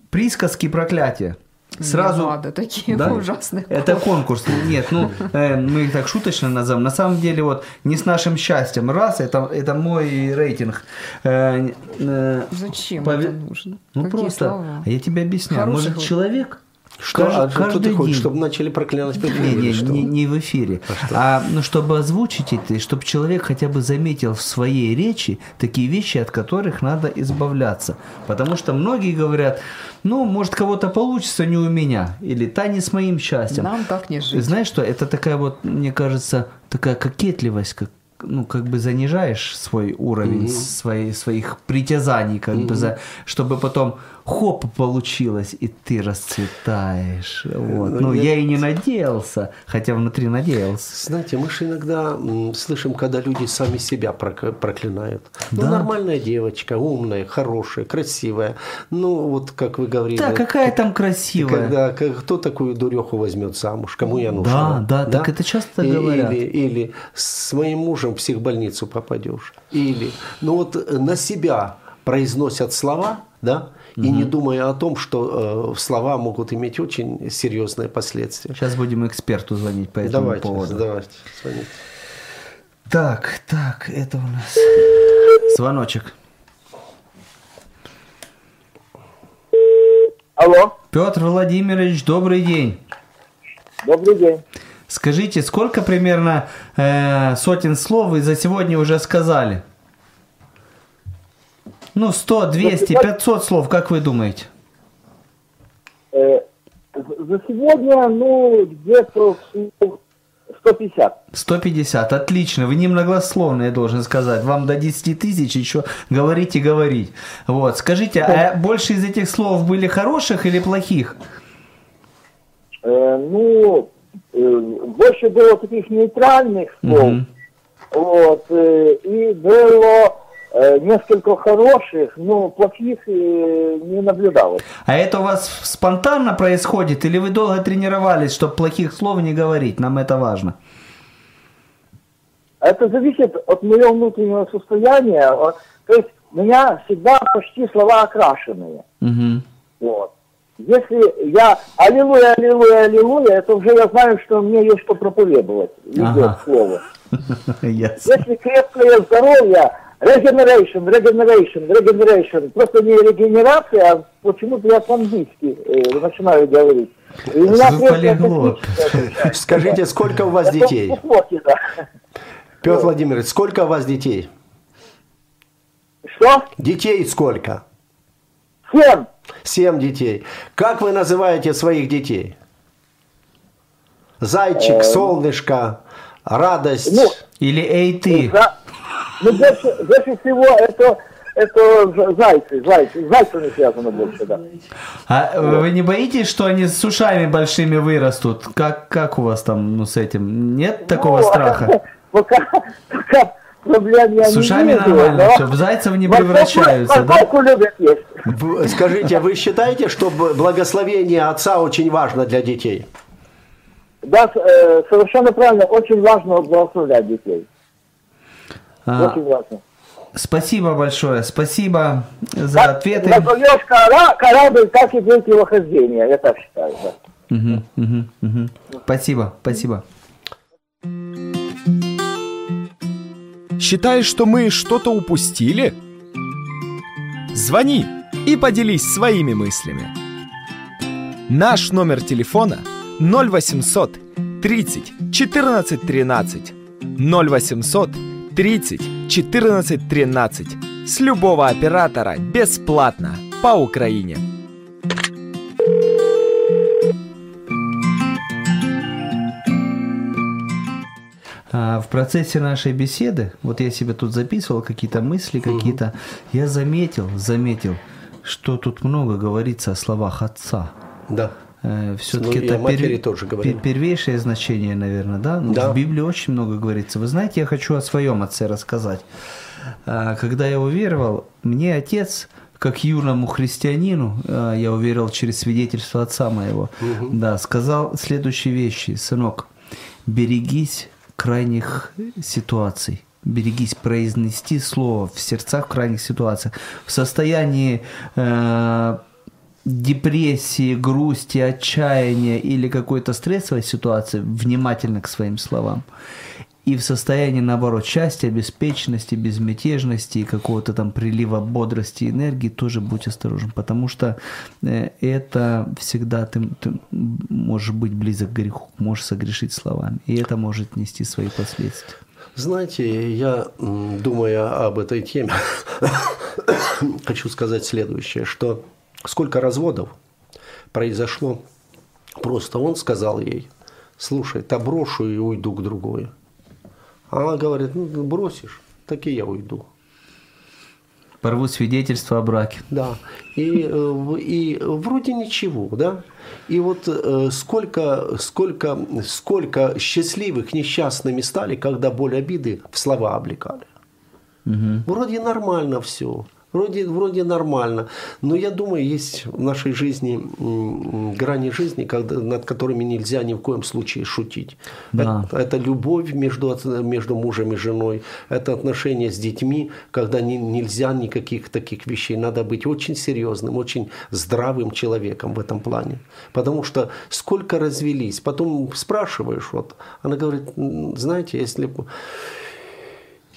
присказки, проклятия. Сразу. Не надо, такие Да? ужасные. Это конкурс. Нет, ну э, мы их так шуточно назовем. На самом деле, вот не с нашим счастьем. Раз, это, это мой рейтинг. Э, э, Зачем пове- это нужно? Ну Какие просто. слова? Я тебе объясняю. Хороших Может, человек что, кажд- а что ты каждый хочешь, день- чтобы начали проклинать не, или не, что? не, не в эфире. А, ну, чтобы озвучить это, и чтобы человек хотя бы заметил в своей речи такие вещи, от которых надо избавляться. Потому что многие говорят, ну, может, кого-то получится, не у меня. Или та не с моим счастьем. Нам так не жить. Знаешь что, это такая вот, мне кажется, такая кокетливость, как ну, как бы занижаешь свой уровень свои, своих притязаний, как бы за, чтобы потом хоп получилось, и ты расцветаешь. Вот. Ну, Ну, я- я и не надеялся, хотя внутри надеялся. Знаете, мы же иногда слышим, когда люди сами себя прок- проклинают. Ну, Да. нормальная девочка, умная, хорошая, красивая. Ну, вот как вы говорили. Да, какая там красивая. Когда к- кто такую дуреху возьмет замуж? Кому я нужна? Да, да, так это часто И- говорят. Или, или с моим мужем в психбольницу попадешь. Или, ну вот э, на себя произносят слова, да, и не думая о том, что э, слова могут иметь очень серьезные последствия. Сейчас будем эксперту звонить по этому Давайте, поводу. давайте, звоните. Так, так, это у нас звоночек. Алло, Петр Владимирович, добрый день. добрый день. Скажите, сколько примерно э, сотен слов вы за сегодня уже сказали? Ну, 100, 200, 500 слов, как вы думаете? Э, за сегодня, ну, где-то 150. 150, отлично, вы немногословно, я должен сказать. Вам до 10 тысяч еще говорить и говорить. Вот, скажите, а больше из этих слов были хороших или плохих? Э, ну, э, больше было таких нейтральных слов. Мгм. Вот, э, и было несколько хороших, но плохих э, не наблюдалось. А это у вас спонтанно происходит или вы долго тренировались, чтобы плохих слов не говорить? Нам это важно. Это зависит от моего внутреннего состояния. То есть у меня всегда почти слова окрашенные. Мгм. Вот. Если я аллилуйя, аллилуйя, аллилуйя, это уже я знаю, что мне есть что проповедовать. Идет Ага. слово. Если крепкое здоровье, regeneration, regeneration, regeneration, просто не регенерация, а почему-то я по-английски э, начинаю говорить. И у меня. Скажите, сколько у вас детей? Петр Владимирович, сколько у вас детей? Что? Детей сколько? Семь. Семь детей. Как вы называете своих детей? Зайчик, солнышко, радость. Ну, Или эй ты. За- Ну, больше, больше всего это, это зайцы, зайцы, с зайцами связано больше, да. А вы не боитесь, что они с ушами большими вырастут? Как, как у вас там ну, с этим? Нет такого Ну, страха? Пока, пока проблем я С не ушами вижу, нормально, но все, в зайцев не превращаются, да? любят есть. Скажите, а вы считаете, что благословение отца очень важно для детей? Да, э, совершенно правильно, очень важно благословлять детей. А, Очень важно. спасибо большое, спасибо за Как ответы. Назовешь кора- корабль, так и дети его хождения, я так считаю, да. Мгм, мгм, мгм. Спасибо, спасибо. Считаешь, что мы что-то упустили? Звони и поделись своими мыслями. Наш номер телефона 0800 30 14 13 0800 30 14 13 с любого оператора бесплатно по Украине. А, В процессе нашей беседы, вот я себе тут записывал какие-то мысли, какие-то, я заметил, заметил, что тут много говорится о словах отца. Да. Все-таки Ну, это матери тоже говорим. пер- первейшее значение, наверное, да? Ну, Да. В Библии очень много говорится. Вы знаете, я хочу о своем отце рассказать. А, Когда я уверовал, мне отец, как юному христианину, а, я уверовал через свидетельство отца моего, да, сказал следующие вещи. Сынок, берегись крайних ситуаций. Берегись произнести слово в сердцах в крайних ситуациях. В состоянии э, депрессии, грусти, отчаяния или какой-то стрессовой ситуации внимательно к своим словам. И в состоянии, наоборот, счастья, беспечности, безмятежности и какого-то там прилива бодрости и энергии тоже будь осторожен, потому что э, это всегда ты, ты можешь быть близок к греху, можешь согрешить словами, и это может нести свои последствия. Знаете, я, думая об этой теме, хочу сказать следующее, что сколько разводов произошло, просто он сказал ей, слушай, та брошу и уйду к другой. А она говорит, ну, бросишь, так и я уйду. Порву свидетельство о браке. Да. И, э, и вроде ничего, да. И вот э, сколько, сколько, сколько счастливых несчастными стали, когда боль обиды в слова облекали. Вроде нормально все. Вроде, вроде нормально. Но я думаю, есть в нашей жизни грани жизни, когда, над которыми нельзя ни в коем случае шутить. Да. Это, это любовь между, между мужем и женой, это отношения с детьми, когда не- нельзя никаких таких вещей. Надо быть очень серьезным, очень здравым человеком в этом плане. Потому что сколько развелись, потом спрашиваешь, вот, она говорит, «М, знаете, если бы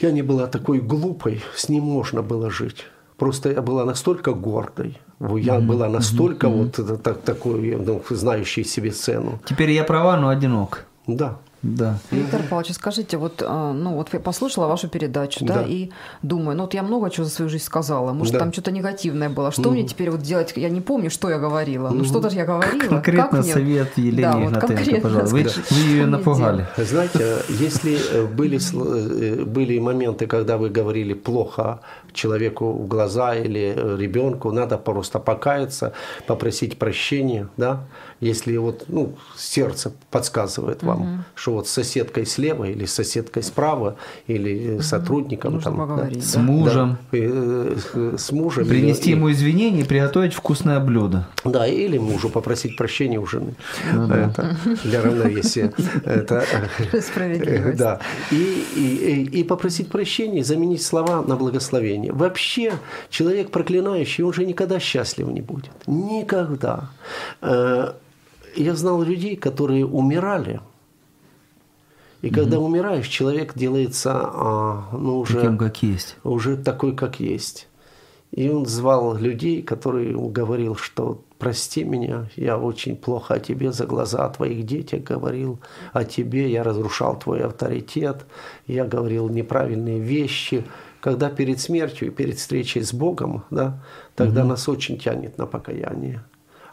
я не была такой глупой, с ним можно было жить. Просто я была настолько гордой, я была настолько вот это, так, такой, ну, знающей себе цену. Теперь я права, но одинок. Да. Да. Виктор Павлович, скажите, вот, а, ну, вот я послушала вашу передачу, да, Да. и думаю, ну, вот я много чего за свою жизнь сказала, может, Да. там что-то негативное было, что мне теперь вот делать, я не помню, что я говорила, ну, что-то же я говорила. Конкретно Как мне- совет Елене Да, вот Игнатенко, конкретно пожалуйста. Вы, вы ее напугали. Знаете, если э, были, э, были моменты, когда вы говорили плохо человеку в глаза или э, ребенку, надо просто покаяться, попросить прощения, да, если вот, ну, сердце подсказывает вам, что вот с соседкой слева или с соседкой справа или с сотрудником Нужно там, да, С да. мужем. да, э, э, с мужем Принести и- ему извинения и приготовить вкусное блюдо. Да, или мужу попросить прощения у жены. Это для равновесия. Это, э, Справедливость. Да. И, и, и попросить прощения, заменить слова на благословение. Вообще, человек проклинающий, он же никогда счастлив не будет. Никогда. Я знал людей, которые умирали. И когда умираешь, человек делается а, ну, уже Таким, как есть. уже такой, как есть. И он звал людей, которые говорил, что прости меня, я очень плохо о тебе за глаза о твоих детях говорил, о тебе я разрушал твой авторитет, я говорил неправильные вещи. Когда перед смертью и перед встречей с Богом, да, тогда нас очень тянет на покаяние.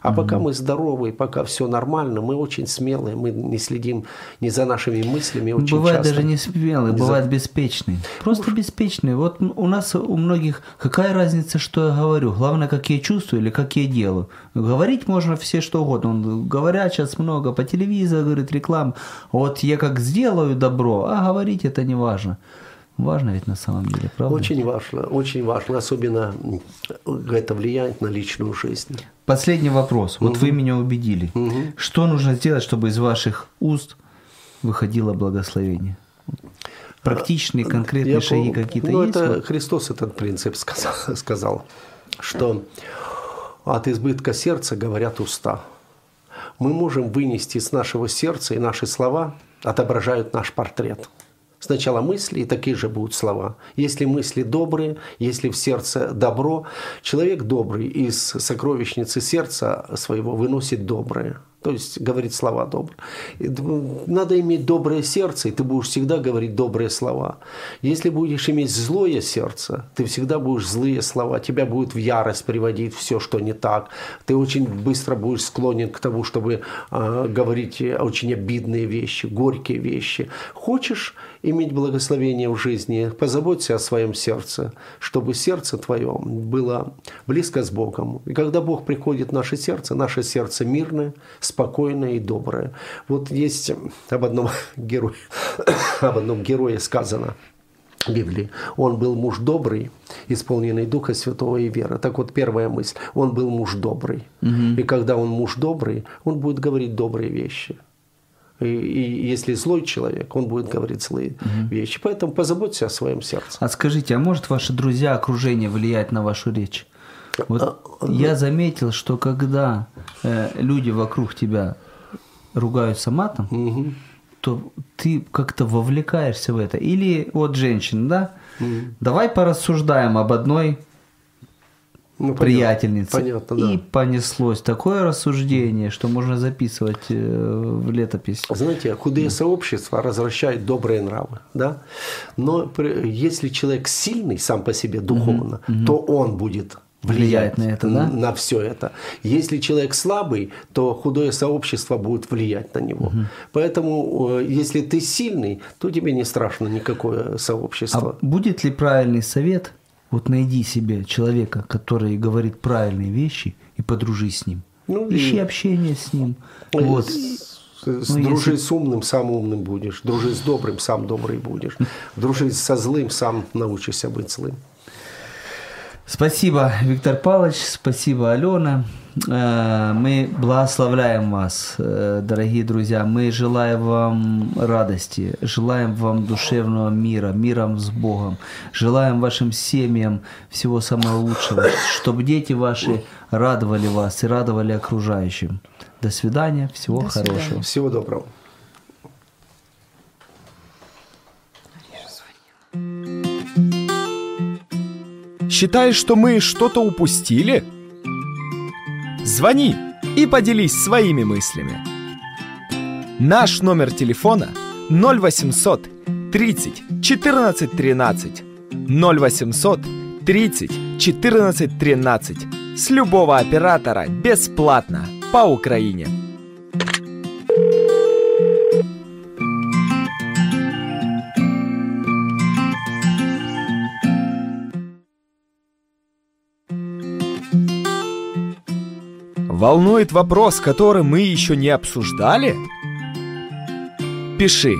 А пока мы здоровы, пока все нормально, мы очень смелые, мы не следим ни за нашими мыслями. Очень бывает часто. даже не смелый, Не за- бывает беспечный. Просто беспечный. Вот у нас у многих какая разница, что я говорю? Главное, как я чувствую или как я делаю. Говорить можно все что угодно. Он, говорят сейчас много по телевизору, говорит, реклама. Вот я как сделаю добро, а говорить это не важно. Важно ведь на самом деле, правда? Очень важно, очень важно, особенно это влияет на личную жизнь. Последний вопрос. Вот вы меня убедили. Мгм. Что нужно сделать, чтобы из ваших уст выходило благословение? Практичные, конкретные Я шаги пом- какие-то ну, есть? это Вот? Христос этот принцип сказал, сказал, что от избытка сердца говорят уста. Мы можем вынести из нашего сердца, и наши слова отображают наш портрет. Сначала мысли, и такие же будут слова. Если мысли добрые, если в сердце добро, человек добрый из сокровищницы сердца своего выносит доброе. То есть говорит слова добрые. Надо иметь доброе сердце, и ты будешь всегда говорить добрые слова. Если будешь иметь злое сердце, ты всегда будешь злые слова. Тебя будет в ярость приводить все, что не так. Ты очень быстро будешь склонен к тому, чтобы а, говорить э, очень обидные вещи, горькие вещи. Хочешь иметь благословение в жизни, позаботься о своем сердце, чтобы сердце твое было близко с Богом. И когда Бог приходит в наше сердце, наше сердце мирное, спокойное и доброе. Вот есть об одном герое, об одном герое сказано в Библии. Он был муж добрый, исполненный Духа Святого и веры. Так вот, первая мысль. Он был муж добрый. И когда он муж добрый, он будет говорить добрые вещи. И, и если злой человек, он будет говорить злые вещи. Поэтому позаботься о своем сердце. А скажите, а может ваши друзья, окружение влиять на вашу речь? Вот я заметил, что когда э, люди вокруг тебя ругаются матом, Мгм. то ты как-то вовлекаешься в это. Или вот женщина, да? Давай порассуждаем об одной Ну, понятно. приятельнице. Понятно, да. И понеслось такое рассуждение, что можно записывать э, в летопись. Знаете, худые сообщества развращают добрые нравы, да? Но если человек сильный сам по себе духовно, то он будет Влиять на это, да? на все это. Если человек слабый, то худое сообщество будет влиять на него. Поэтому, э, если ты сильный, то тебе не страшно никакое сообщество. А будет ли правильный совет? Вот найди себе человека, который говорит правильные вещи, и подружись с ним. Ну, и- Ищи общение с ним. Э, Вот. С- Ну, дружи если- с умным, сам умным будешь. Дружи с добрым, сам добрый будешь. Дружи со злым, сам научишься быть злым. Спасибо, Виктор Павлович, спасибо, Алена. Э, Мы благословляем вас, э, дорогие друзья. Мы желаем вам радости, желаем вам душевного мира, мира с Богом. Желаем вашим семьям всего самого лучшего, чтобы дети ваши радовали вас и радовали окружающим. До свидания, всего До хорошего. свидания. Всего доброго. Считаешь, что мы что-то упустили? Звони и поделись своими мыслями. Наш номер телефона 0800 30 14 13 0800 30 14 13 с любого оператора бесплатно по Украине. Волнует вопрос, который мы еще не обсуждали? Пиши.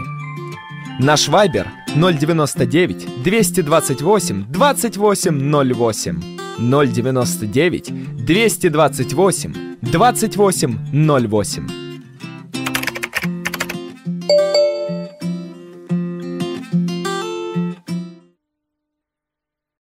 Наш вайбер 099 228 2808 099 228 2808